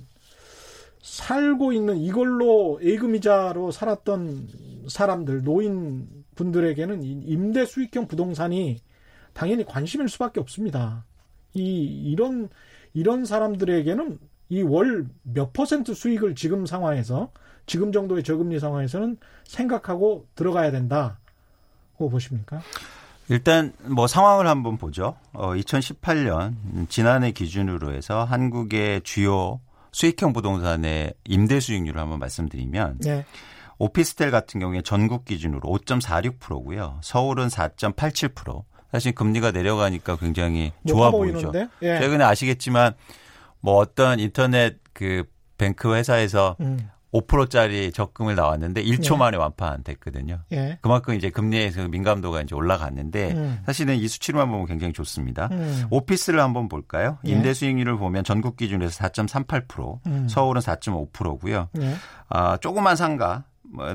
살고 있는 이걸로 예금이자로 살았던 사람들 노인 분들에게는 임대 수익형 부동산이 당연히 관심일 수밖에 없습니다. 이 이런 이런 사람들에게는 이 월 몇 퍼센트 수익을 지금 상황에서 지금 정도의 저금리 상황에서는 생각하고 들어가야 된다고 보십니까? 일단 뭐 상황을 한번 보죠. 어 2018년 지난해 기준으로 해서 한국의 주요 수익형 부동산의 임대 수익률을 한번 말씀드리면 네. 오피스텔 같은 경우에 전국 기준으로 5.46%고요. 서울은 4.87%. 사실 금리가 내려가니까 굉장히 좋아 보이죠. 예. 최근에 아시겠지만 뭐 어떤 인터넷 그 뱅크 회사에서 음. 5%짜리 적금을 나왔는데 1초 예. 만에 완판됐거든요. 예. 그만큼 이제 금리에서 민감도가 이제 올라갔는데 음. 사실은 이 수치로만 보면 굉장히 좋습니다. 음. 오피스를 한번 볼까요? 예. 임대 수익률을 보면 전국 기준에서 4.38%, 음. 서울은 4.5%고요. 예. 아, 조그만 상가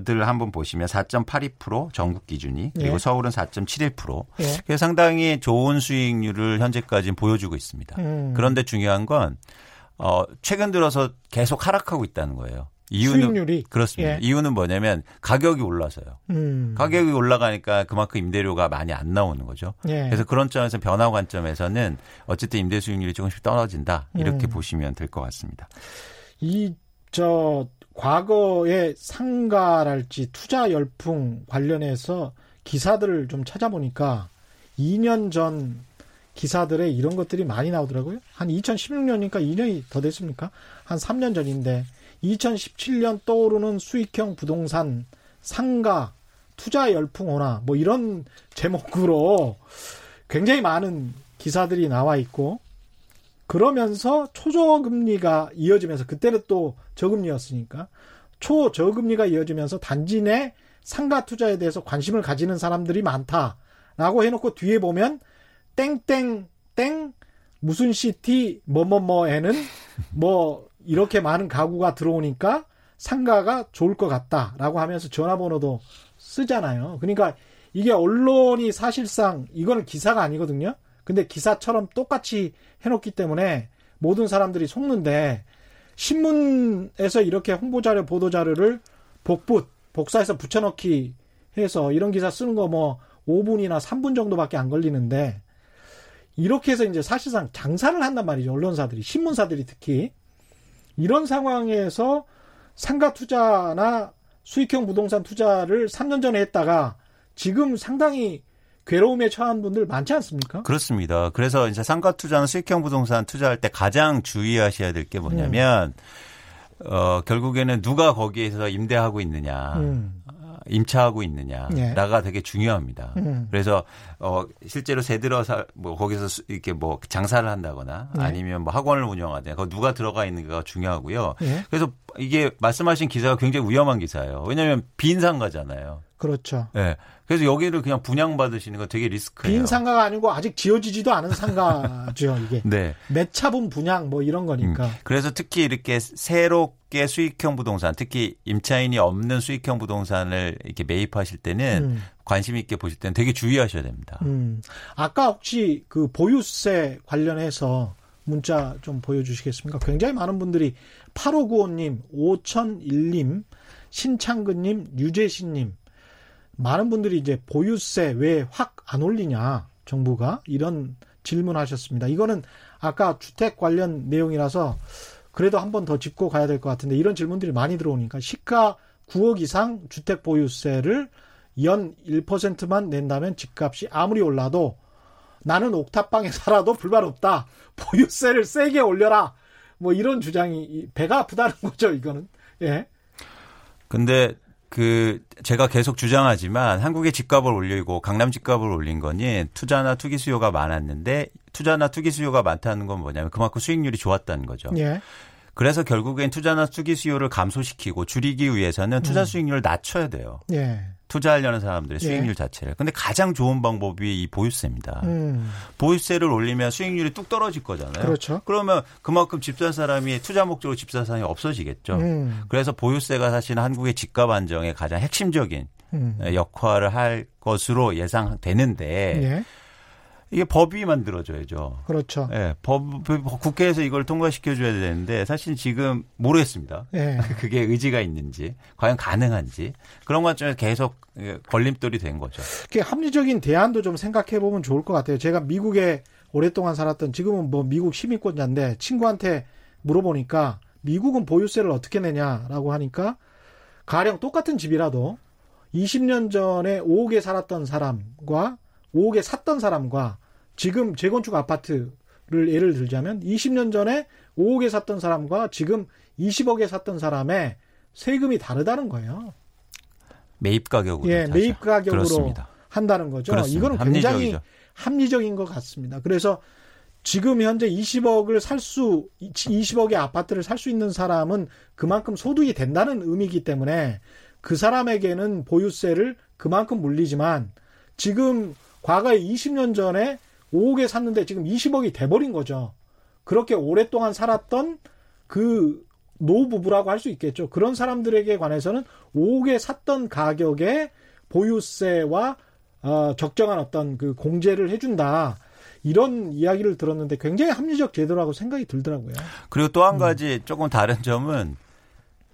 들 한번 보시면 4.82% 전국 기준이 그리고 예. 서울은 4.71% 예. 그래서 상당히 좋은 수익률을 현재까지 보여주고 있습니다. 음. 그런데 중요한 건 어, 최근 들어서 계속 하락하고 있다는 거예요. 이유는 수익률이 그렇습니다. 예. 이유는 뭐냐면 가격이 올라서요. 음. 가격이 올라가니까 그만큼 임대료가 많이 안 나오는 거죠. 예. 그래서 그런 점에서 변화 관점에서는 어쨌든 임대 수익률이 조금씩 떨어진다 이렇게 음. 보시면 될 것 같습니다. 이저 과거의 상가랄지 투자 열풍 관련해서 기사들을 좀 찾아보니까 2년 전 기사들에 이런 것들이 많이 나오더라고요. 한 2016년이니까 2년이 더 됐습니까? 한 3년 전인데 2017년 떠오르는 수익형 부동산 상가 투자 열풍 오나 뭐 이런 제목으로 굉장히 많은 기사들이 나와 있고 그러면서 초저금리가 이어지면서 그때는 또 저금리였으니까 초저금리가 이어지면서 단지 내 상가 투자에 대해서 관심을 가지는 사람들이 많다라고 해놓고 뒤에 보면 땡땡땡 무슨 시티 뭐뭐뭐에는 뭐 이렇게 많은 가구가 들어오니까 상가가 좋을 것 같다라고 하면서 전화번호도 쓰잖아요. 그러니까 이게 언론이 사실상 이거는 기사가 아니거든요. 근데 기사처럼 똑같이 해놓기 때문에 모든 사람들이 속는데 신문에서 이렇게 홍보자료, 보도자료를 복붙, 복사해서 붙여넣기 해서 이런 기사 쓰는 거 뭐 5분이나 3분 정도밖에 안 걸리는데 이렇게 해서 이제 사실상 장사를 한단 말이죠. 언론사들이, 신문사들이 특히. 이런 상황에서 상가 투자나 수익형 부동산 투자를 3년 전에 했다가 지금 상당히 괴로움에 처한 분들 많지 않습니까? 그렇습니다. 그래서 이제 상가 투자는 수익형 부동산 투자할 때 가장 주의하셔야 될 게 뭐냐면 음. 어 결국에는 누가 거기에서 임대하고 있느냐. 음. 임차하고 있느냐가 네. 되게 중요합니다. 음. 그래서 어 실제로 새 들어서 뭐 거기서 이렇게 뭐 장사를 한다거나 네. 아니면 뭐 학원을 운영하거나 거 누가 들어가 있는가가 중요하고요. 네. 그래서 이게 말씀하신 기사가 굉장히 위험한 기사예요. 왜냐하면 빈 상가잖아요. 그렇죠. 네. 그래서 여기를 그냥 분양받으시는 거 되게 리스크예요. 빈 상가가 아니고 아직 지어지지도 않은 상가죠, 이게. 네. 매차분 분양 뭐 이런 거니까. 음. 그래서 특히 이렇게 새롭게 수익형 부동산, 특히 임차인이 없는 수익형 부동산을 이렇게 매입하실 때는 음. 관심 있게 보실 때는 되게 주의하셔야 됩니다. 음. 아까 혹시 그 보유세 관련해서 문자 좀 보여주시겠습니까? 굉장히 많은 분들이 8595님, 5001님, 신창근님, 유재신님 많은 분들이 이제 보유세 왜 확 안 올리냐 정부가 이런 질문하셨습니다. 이거는 아까 주택 관련 내용이라서 그래도 한 번 더 짚고 가야 될 것 같은데 이런 질문들이 많이 들어오니까 시가 9억 이상 주택 보유세를 연 1%만 낸다면 집값이 아무리 올라도 나는 옥탑방에 살아도 불만 없다. 보유세를 세게 올려라. 뭐 이런 주장이 배가 아프다는 거죠, 이거는. 예. 근데 그 제가 계속 주장하지만 한국의 집값을 올리고 강남 집값을 올린 거니 투자나 투기 수요가 많았는데 투자나 투기 수요가 많다는 건 뭐냐면 그만큼 수익률이 좋았다는 거죠. 예. 그래서 결국엔 투자나 투기 수요를 감소시키고 줄이기 위해서는 투자 음. 수익률을 낮춰야 돼요. 예. 투자하려는 사람들의 예. 수익률 예. 자체를. 근데 가장 좋은 방법이 이 보유세입니다. 음. 보유세를 올리면 수익률이 뚝 떨어질 거잖아요. 그렇죠. 그러면 그만큼 집산 사람이 투자 목적으로 집산 사람이 없어지겠죠. 음. 그래서 보유세가 사실 한국의 집값 안정에 가장 핵심적인 음. 역할을 할 것으로 예상되는데 예. 이게 법이 만들어져야죠. 그렇죠. 예, 법 국회에서 이걸 통과시켜 줘야 되는데 사실 지금 모르겠습니다. 예. 그게 의지가 있는지 과연 가능한지 그런 관점에서 계속 예, 걸림돌이 된 거죠. 그 합리적인 대안도 좀 생각해 보면 좋을 것 같아요. 제가 미국에 오랫동안 살았던 지금은 뭐 미국 시민권자인데 친구한테 물어보니까 미국은 보유세를 어떻게 내냐라고 하니까 가령 똑같은 집이라도 20년 전에 5억에 살았던 사람과 5억에 샀던 사람과 지금 재건축 아파트를 예를 들자면 20년 전에 5억에 샀던 사람과 지금 20억에 샀던 사람의 세금이 다르다는 거예요. 매입 가격으로. 예, 매입 가격으로 그렇습니다. 한다는 거죠. 그렇습니다. 이거는 굉장히 합리적이죠. 합리적인 것 같습니다. 그래서 지금 현재 20억을 살 수, 20억의 아파트를 살 수 있는 사람은 그만큼 소득이 된다는 의미이기 때문에 그 사람에게는 보유세를 그만큼 물리지만 지금 과거에 20년 전에 5억에 샀는데 지금 20억이 돼버린 거죠. 그렇게 오랫동안 살았던 그 노부부라고 할 수 있겠죠. 그런 사람들에게 관해서는 5억에 샀던 가격에 보유세와 어, 적정한 어떤 그 공제를 해준다. 이런 이야기를 들었는데 굉장히 합리적 제도라고 생각이 들더라고요. 그리고 또한 음. 가지 음. 조금 다른 점은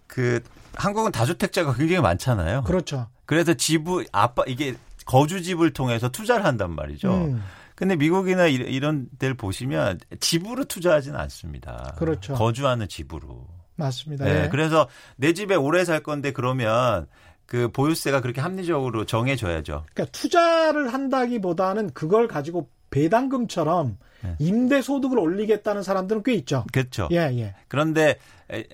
그 한국은 다주택자가 굉장히 많잖아요. 그렇죠. 그래서 집을 아빠 이게 거주집을 통해서 투자를 한단 말이죠. 음. 근데 미국이나 이런 데를 보시면 집으로 투자하지는 않습니다. 그렇죠. 거주하는 집으로. 맞습니다. 네. 예. 그래서 내 집에 오래 살 건데 그러면 그 보유세가 그렇게 합리적으로 정해져야죠. 그러니까 투자를 한다기보다는 그걸 가지고 배당금처럼 네. 임대 소득을 올리겠다는 사람들은 꽤 있죠. 그렇죠. 예, 예. 그런데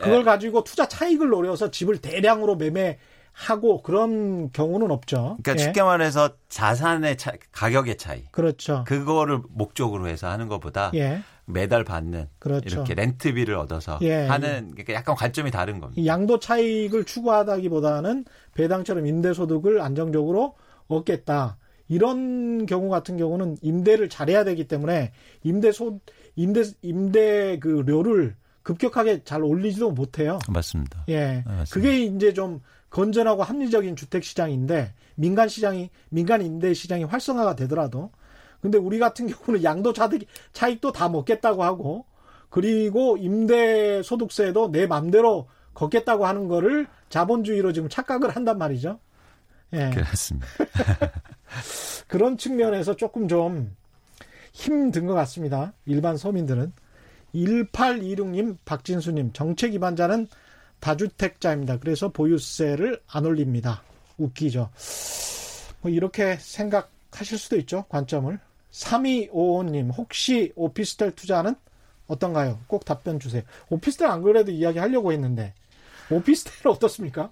그걸 가지고 투자 차익을 노려서 집을 대량으로 매매 하고 그런 경우는 없죠. 그러니까 예. 쉽게 말해서 자산의 차, 가격의 차이. 그렇죠. 그거를 목적으로 해서 하는 것보다 예. 매달 받는 그렇죠. 이렇게 렌트비를 얻어서 예. 하는 그러니까 약간 관점이 다른 겁니다. 양도 차익을 추구하다기보다는 배당처럼 임대소득을 안정적으로 얻겠다. 이런 경우 같은 경우는 임대를 잘해야 되기 때문에 임대소 임대 임대 그 료를 급격하게 잘 올리지도 못해요. 맞습니다. 예. 네, 맞습니다. 그게 이제 좀 건전하고 합리적인 주택 시장인데 민간 시장이 민간 임대 시장이 활성화가 되더라도 근데 우리 같은 경우는 양도 차익도 다 먹겠다고 하고 그리고 임대 소득세도 내 맘대로 걷겠다고 하는 거를 자본주의로 지금 착각을 한단 말이죠. 예. 그렇습니다. 그런 측면에서 조금 좀 힘든 것 같습니다. 일반 서민들은. 1826님, 박진수님, 정책 위반자는 다주택자입니다. 그래서 보유세를 안 올립니다. 웃기죠. 뭐 이렇게 생각하실 수도 있죠. 관점을. 3255님, 혹시 오피스텔 투자는 어떤가요? 꼭 답변 주세요. 오피스텔 안 그래도 이야기 하려고 했는데, 오피스텔 어떻습니까?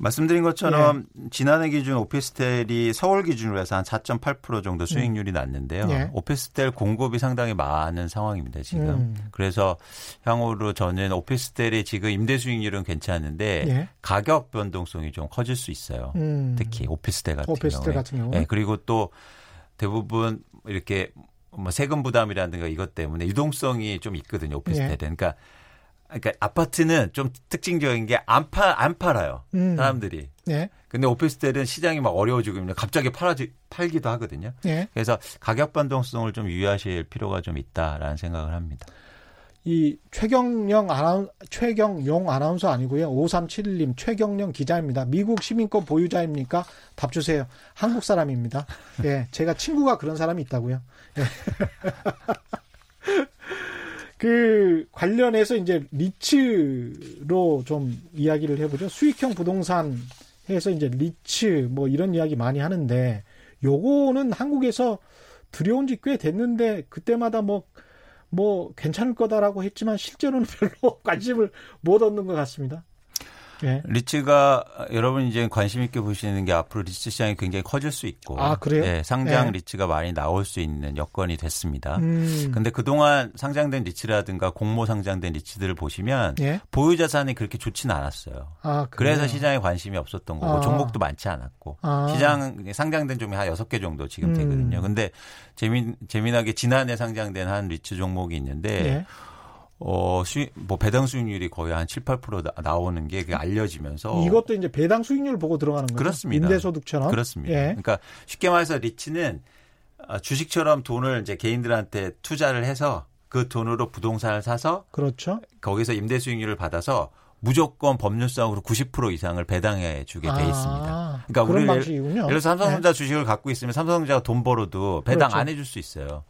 말씀드린 것처럼 예. 지난해 기준 오피스텔이 서울 기준으로 해서 한 4.8% 정도 수익률이 음. 났는데요. 예. 오피스텔 공급이 상당히 많은 상황입니다, 지금. 음. 그래서 향후로 저는 오피스텔이 지금 임대 수익률은 괜찮은데 예. 가격 변동성이 좀 커질 수 있어요. 음. 특히 오피스텔 같은 오피스텔 경우에. 같은 경우. 예. 그리고 또 대부분 이렇게 뭐 세금 부담이라든가 이것 때문에 유동성이 좀 있거든요, 오피스텔은. 예. 그러니까 그러니까 아파트는 좀 특징적인 게 안 파, 안 팔아요. 음. 사람들이. 네. 근데 오피스텔은 시장이 막 어려워지고 갑자기 팔아지, 팔기도 하거든요. 네. 그래서 가격 변동성을 좀 유의하실 필요가 좀 있다라는 생각을 합니다. 이 최경영 아나운 최경용 아나운서 아니고요. 5371님 최경영 기자입니다. 미국 시민권 보유자입니까? 답 주세요. 한국 사람입니다. 예, 제가 친구가 그런 사람이 있다고요. 예. 그 관련해서 이제 리츠로 좀 이야기를 해보죠. 수익형 부동산 해서 이제 리츠 뭐 이런 이야기 많이 하는데 요거는 한국에서 들여온 지 꽤 됐는데 그때마다 뭐뭐 괜찮을 거다라고 했지만 실제로는 별로 관심을 못 얻는 것 같습니다. 네. 리츠가 여러분 이제 관심 있게 보시는 게 앞으로 리츠 시장이 굉장히 커질 수 있고 아, 그래요? 네, 상장 네. 리츠가 많이 나올 수 있는 여건이 됐습니다. 음. 근데 그동안 상장된 리츠라든가 공모 상장된 리츠들을 보시면 예? 보유 자산이 그렇게 좋지는 않았어요. 아, 그래서 시장에 관심이 없었던 거고 아. 종목도 많지 않았고 아. 시장 상장된 종목이 한 6개 정도 지금 음. 되거든요. 근데 재미 재미나게 지난해 상장된 한 리츠 종목이 있는데 예? 어, 수익, 뭐 배당 수익률이 거의 한 7, 8% 나, 오는 게 알려지면서 이것도 이제 배당 수익률 보고 들어가는 거죠. 그렇습니다. 임대소득처럼. 그렇습니다. 예. 그러니까 쉽게 말해서 리츠는 아, 주식처럼 돈을 이제 개인들한테 투자를 해서 그 돈으로 부동산을 사서 그렇죠. 거기서 임대 수익률을 받아서 무조건 법률상으로 90% 이상을 배당해 주게 돼 아, 있습니다. 그러니까 우리 예를 들어서 삼성전자 네. 주식을 갖고 있으면 삼성전자가 돈 벌어도 배당 그렇죠. 안 해줄 수 있어요.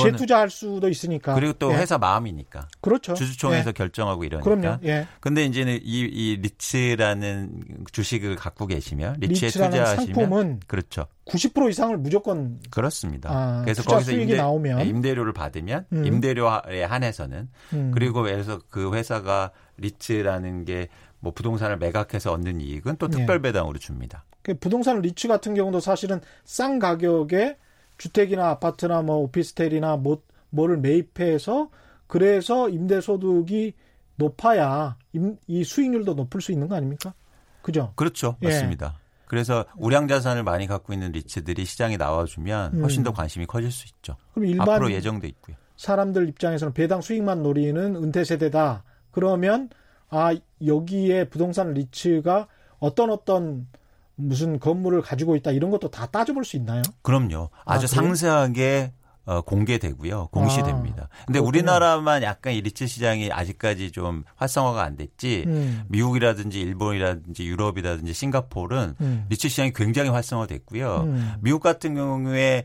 재투자할 수도 있으니까. 그리고 또 예. 회사 마음이니까. 그렇죠. 주주총회에서 예. 결정하고 이러니까. 그럼요. 예. 근데 이제는 이, 이 리츠라는 주식을 갖고 계시면 리츠에 투자하시면 상품은 그렇죠. 90% 이상을 무조건 그렇습니다. 아, 그래서 거기서 임대, 나오면. 네, 임대료를 받으면 음. 임대료에 한해서는 음. 그리고 그래서 그 회사가 리츠라는 게 뭐 부동산을 매각해서 얻는 이익은 또 특별 예. 배당으로 줍니다. 그 부동산 리츠 같은 경우도 사실은 싼 가격에 주택이나 아파트나 뭐 오피스텔이나 뭐 뭐를 매입해서 그래서 임대 소득이 높아야 임, 이 수익률도 높을 수 있는 거 아닙니까? 그죠? 그렇죠. 예. 맞습니다. 그래서 우량 자산을 많이 갖고 있는 리츠들이 시장에 나와주면 훨씬 음. 더 관심이 커질 수 있죠. 그럼 일반 앞으로 예정돼 있고요. 사람들 입장에서는 배당 수익만 노리는 은퇴 세대다. 그러면 아 여기에 부동산 리츠가 어떤 어떤 무슨 건물을 가지고 있다 이런 것도 다 따져볼 수 있나요? 그럼요. 아주 아, 상세하게 어, 공개되고요. 공시됩니다. 아, 근데 그렇구나. 우리나라만 약간 이 리츠 시장이 아직까지 좀 활성화가 안 됐지 음. 미국이라든지 일본이라든지 유럽이라든지 싱가포르는 음. 리츠 시장이 굉장히 활성화됐고요. 음. 미국 같은 경우에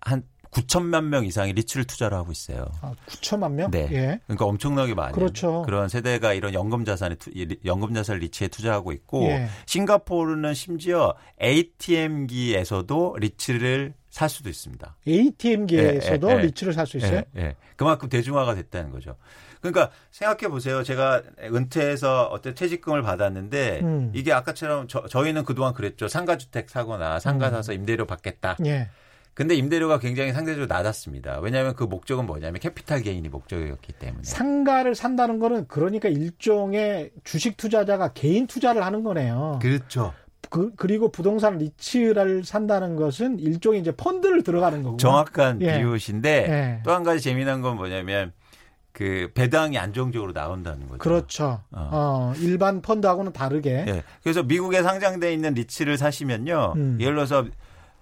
한 9천만 명 이상이 리츠를 투자를 하고 있어요. 아, 9천만 명? 네. 예. 그러니까 엄청나게 많은 그렇죠. 그런 세대가 이런 연금 자산에 연금 자산 리츠에 투자하고 있고 예. 싱가포르는 심지어 ATM기에서도 리츠를 살 수도 있습니다. ATM기에서도 예, 예, 예, 리츠를 살 수 있어요? 예, 예. 그만큼 대중화가 됐다는 거죠. 그러니까 생각해 보세요. 제가 은퇴해서 어떤 퇴직금을 받았는데 음. 이게 아까처럼 저, 희는 그동안 그랬죠. 상가주택 사거나 상가 음. 사서 임대료 받겠다. 예. 근데 임대료가 굉장히 상대적으로 낮았습니다. 왜냐하면 그 목적은 뭐냐면 capital gain이 목적이었기 때문에. 상가를 산다는 거는 그러니까 일종의 주식 투자자가 개인 투자를 하는 거네요. 그렇죠. 그, 그리고 부동산 리츠를 산다는 것은 일종의 이제 펀드를 들어가는 거고. 정확한 예. 비유신데 예. 또한 가지 재미난 건 뭐냐면 그 배당이 안정적으로 나온다는 거죠. 그렇죠. 어. 어 일반 펀드하고는 다르게. 예. 그래서 미국에 상장돼 있는 리츠를 사시면요. 음. 예를 들어서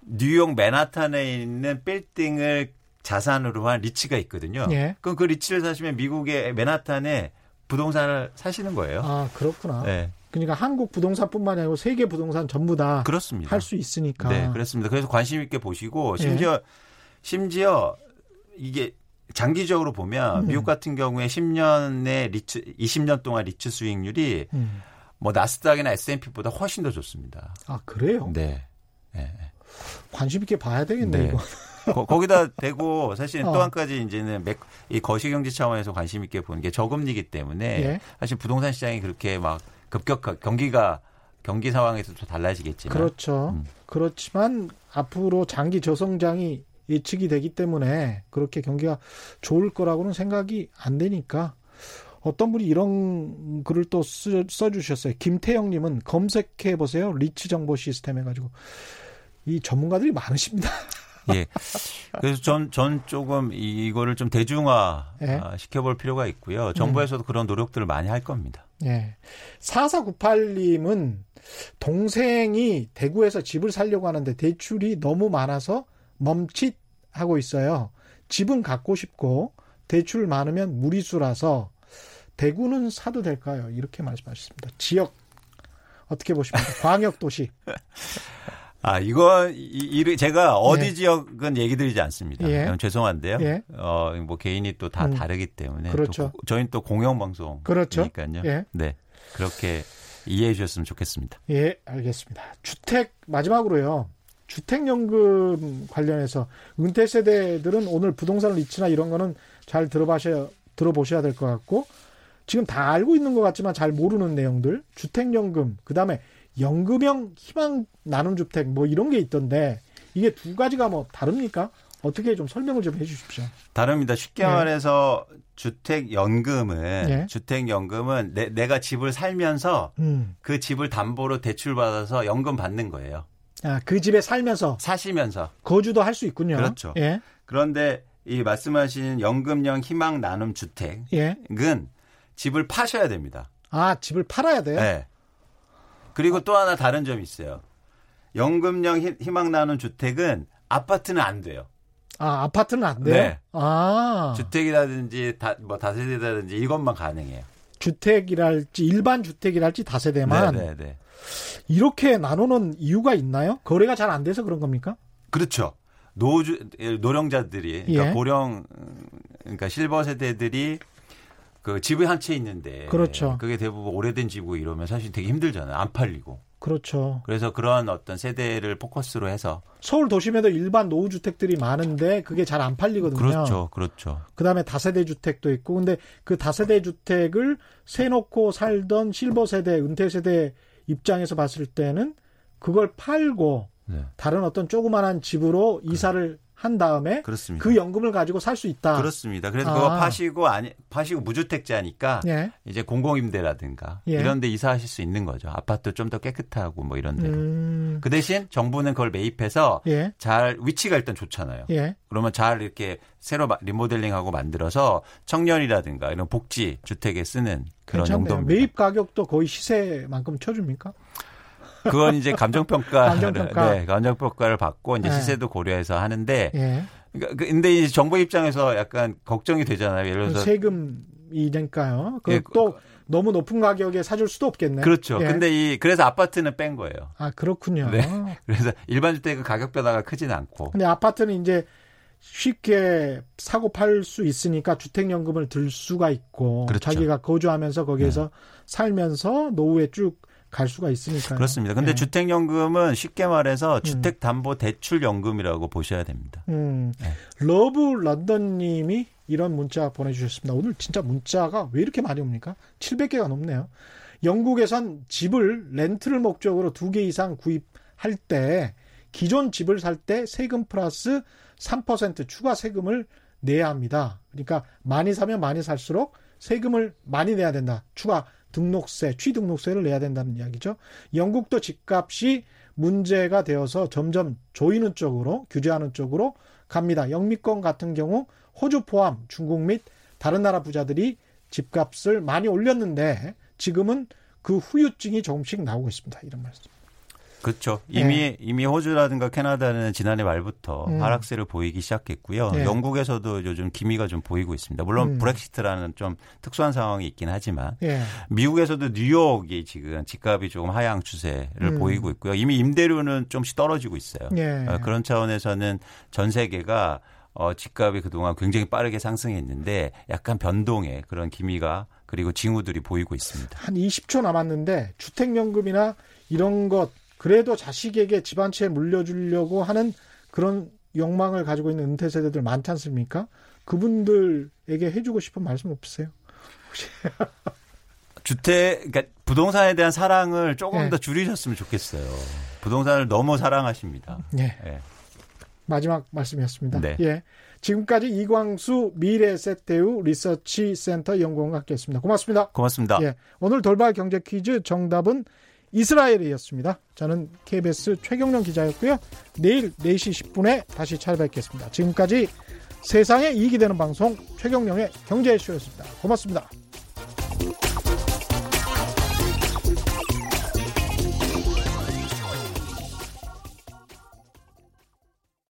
뉴욕 맨하탄에 있는 빌딩을 자산으로 한 리츠가 있거든요. 예. 그럼 그 리츠를 사시면 미국의 맨하탄에 부동산을 사시는 거예요. 아 그렇구나. 네. 그러니까 한국 부동산뿐만 아니고 세계 부동산 전부 다 그렇습니다. 할 수 있으니까. 네, 그렇습니다. 그래서 관심 있게 보시고 심지어 예. 심지어 이게 장기적으로 보면 음. 미국 같은 경우에 10년의 리츠 20년 동안 리츠 수익률이 음. 뭐 나스닥이나 S&P보다 훨씬 더 좋습니다. 아 그래요? 네. 네. 관심 있게 봐야 되겠네 네. 이거. 거, 기다 대고 사실 어. 또한 가지 이제는 이 거시경제 차원에서 관심 있게 보는 게 저금리기 때문에 예. 사실 부동산 시장이 그렇게 막 급격 경기가 경기 상황에서 도 달라지겠지만 그렇죠. 음. 그렇지만 앞으로 장기 저성장이 예측이 되기 때문에 그렇게 경기가 좋을 거라고는 생각이 안 되니까 어떤 분이 이런 글을 또 써주셨어요. 김태영님은 검색해 보세요. 리치 정보 시스템 해가지고 이 전문가들이 많으십니다. 예. 그래서 전, 전 조금 이거를 좀 대중화 예. 시켜볼 필요가 있고요. 정부에서도 음. 그런 노력들을 많이 할 겁니다. 예. 4498님은 동생이 대구에서 집을 살려고 하는데 대출이 너무 많아서 멈칫하고 있어요. 집은 갖고 싶고 대출 많으면 무리수라서 대구는 사도 될까요? 이렇게 말씀하셨습니다. 지역 어떻게 보십니까? 광역 도시. 아, 이거, 이, 제가 어디 예. 지역은 얘기 드리지 않습니다. 예. 죄송한데요. 예. 어, 뭐 개인이 또다 음. 다르기 때문에. 그렇죠. 또 저희는 또 공영방송. 그렇죠. 그러니까요. 예. 네. 그렇게 이해해 주셨으면 좋겠습니다. 예, 알겠습니다. 주택, 마지막으로요. 주택연금 관련해서 은퇴 세대들은 오늘 부동산 리츠나 이런 거는 잘 들어보셔야, 들어보셔야 될 것 같고 지금 다 알고 있는 것 같지만 잘 모르는 내용들 주택연금 그 다음에 연금형 희망 나눔 주택 뭐 이런 게 있던데 이게 두 가지가 뭐 다릅니까? 어떻게 좀 설명을 좀 해주십시오. 다릅니다. 쉽게 네. 말해서 주택 연금은 네. 주택 연금은 내, 가 집을 살면서 음. 그 집을 담보로 대출 받아서 연금 받는 거예요. 아, 그 집에 살면서 사시면서 거주도 할 수 있군요. 그렇죠. 예. 그런데 이 말씀하신 연금형 희망 나눔 주택은 예. 집을 파셔야 됩니다. 아, 집을 팔아야 돼요? 네. 그리고 또 하나 다른 점이 있어요. 연금형 희망 나눔 주택은 아파트는 안 돼요. 아, 아파트는 안 돼요? 네. 아. 주택이라든지 다, 뭐 다세대라든지 이것만 가능해요. 주택이랄지 일반 주택이랄지 다세대만 네, 네, 네. 이렇게 나누는 이유가 있나요? 거래가 잘 안 돼서 그런 겁니까? 그렇죠. 노주 노령자들이 그러니까 예. 고령 그러니까 실버 세대들이 그 집이 한 채 있는데 그렇죠. 그게 대부분 오래된 집이고 이러면 사실 되게 힘들잖아요. 안 팔리고. 그렇죠. 그래서 그런 어떤 세대를 포커스로 해서 서울 도심에도 일반 노후 주택들이 많은데 그게 잘 안 팔리거든요. 그렇죠. 그렇죠. 그다음에 다세대 주택도 있고 근데 그 다세대 주택을 세 놓고 살던 실버 세대, 은퇴 세대 입장에서 봤을 때는 그걸 팔고 네. 다른 어떤 조그만한 집으로 이사를 한 다음에 그렇습니다. 그 연금을 가지고 살 수 있다. 그렇습니다. 그래서 아. 그거 파시고 아니 파시고 무주택자니까 예. 이제 공공임대라든가 예. 이런 데 이사하실 수 있는 거죠. 아파트 좀 더 깨끗하고 뭐 이런 데로. 음. 그 대신 정부는 그걸 매입해서 예. 잘 위치가 일단 좋잖아요. 예. 그러면 잘 이렇게 새로 리모델링하고 만들어서 청년이라든가 이런 복지 주택에 쓰는 그런 용도입니다. 매입 가격도 거의 시세만큼 쳐줍니까? 그건 이제 감정평가, 감정평가. 네, 감정평가를 받고 이제 네. 시세도 고려해서 하는데, 예. 그러니까 그, 근데 이제 정부 입장에서 약간 걱정이 되잖아요. 예를 들어서 세금이니까요. 그 예, 또 너무 높은 가격에 사줄 수도 없겠네. 그렇죠. 예. 근데 이 그래서 아파트는 뺀 거예요. 아 그렇군요. 네. 그래서 일반 주택은 가격 변화가 크진 않고. 근데 아파트는 이제 쉽게 사고 팔 수 있으니까 주택연금을 들 수가 있고 그렇죠. 자기가 거주하면서 거기에서 네. 살면서 노후에 쭉 갈 수가 있으니까 그렇습니다. 근데 네. 주택연금은 쉽게 말해서 음. 주택담보대출연금이라고 보셔야 됩니다. 음. 네. 러브 런던님이 이런 문자 보내주셨습니다. 오늘 진짜 문자가 왜 이렇게 많이 옵니까? 700개가 넘네요. 영국에선 집을 렌트를 목적으로 두 개 이상 구입할 때 기존 집을 살 때 세금 플러스 3% 추가 세금을 내야 합니다. 그러니까 많이 사면 많이 살수록 세금을 많이 내야 된다. 추가 등록세, 취등록세를 내야 된다는 이야기죠. 영국도 집값이 문제가 되어서 점점 조이는 쪽으로 규제하는 쪽으로 갑니다. 영미권 같은 경우 호주 포함 중국 및 다른 나라 부자들이 집값을 많이 올렸는데 지금은 그 후유증이 조금씩 나오고 있습니다. 이런 말씀. 그렇죠. 이미 네. 이미 호주라든가 캐나다는 지난해 말부터 음. 하락세를 보이기 시작했고요. 네. 영국에서도 요즘 기미가 좀 보이고 있습니다. 물론 음. 브렉시트라는 좀 특수한 상황이 있긴 하지만 네. 미국에서도 뉴욕이 지금 집값이 조금 하향 추세를 음. 보이고 있고요. 이미 임대료는 좀씩 떨어지고 있어요. 예. 어, 그런 차원에서는 전 세계가 어, 집값이 그동안 굉장히 빠르게 상승했는데 약간 변동의 그런 기미가 그리고 징후들이 보이고 있습니다. 한 20초 남았는데 주택연금이나 이런 것 그래도 자식에게 집한채 물려주려고 하는 그런 욕망을 가지고 있는 은퇴 세대들 많지 않습니까? 그분들에게 해주고 싶은 말씀 없으세요? 주택, 그러니까 부동산에 대한 사랑을 조금 네. 더 줄이셨으면 좋겠어요. 부동산을 너무 사랑하십니다. 네. 네. 마지막 말씀이었습니다. 네. 예. 지금까지 이광수 미래세대우 리서치 센터 연구원과 함께했습니다. 고맙습니다. 고맙습니다. 예. 오늘 돌발 경제 퀴즈 정답은 이스라엘이었습니다. 저는 KBS 최경령 기자였고요. 내일 4시 10분에 다시 찾아뵙겠습니다. 지금까지 세상에 이익이 되는 방송 최경령의 경제쇼였습니다. 고맙습니다.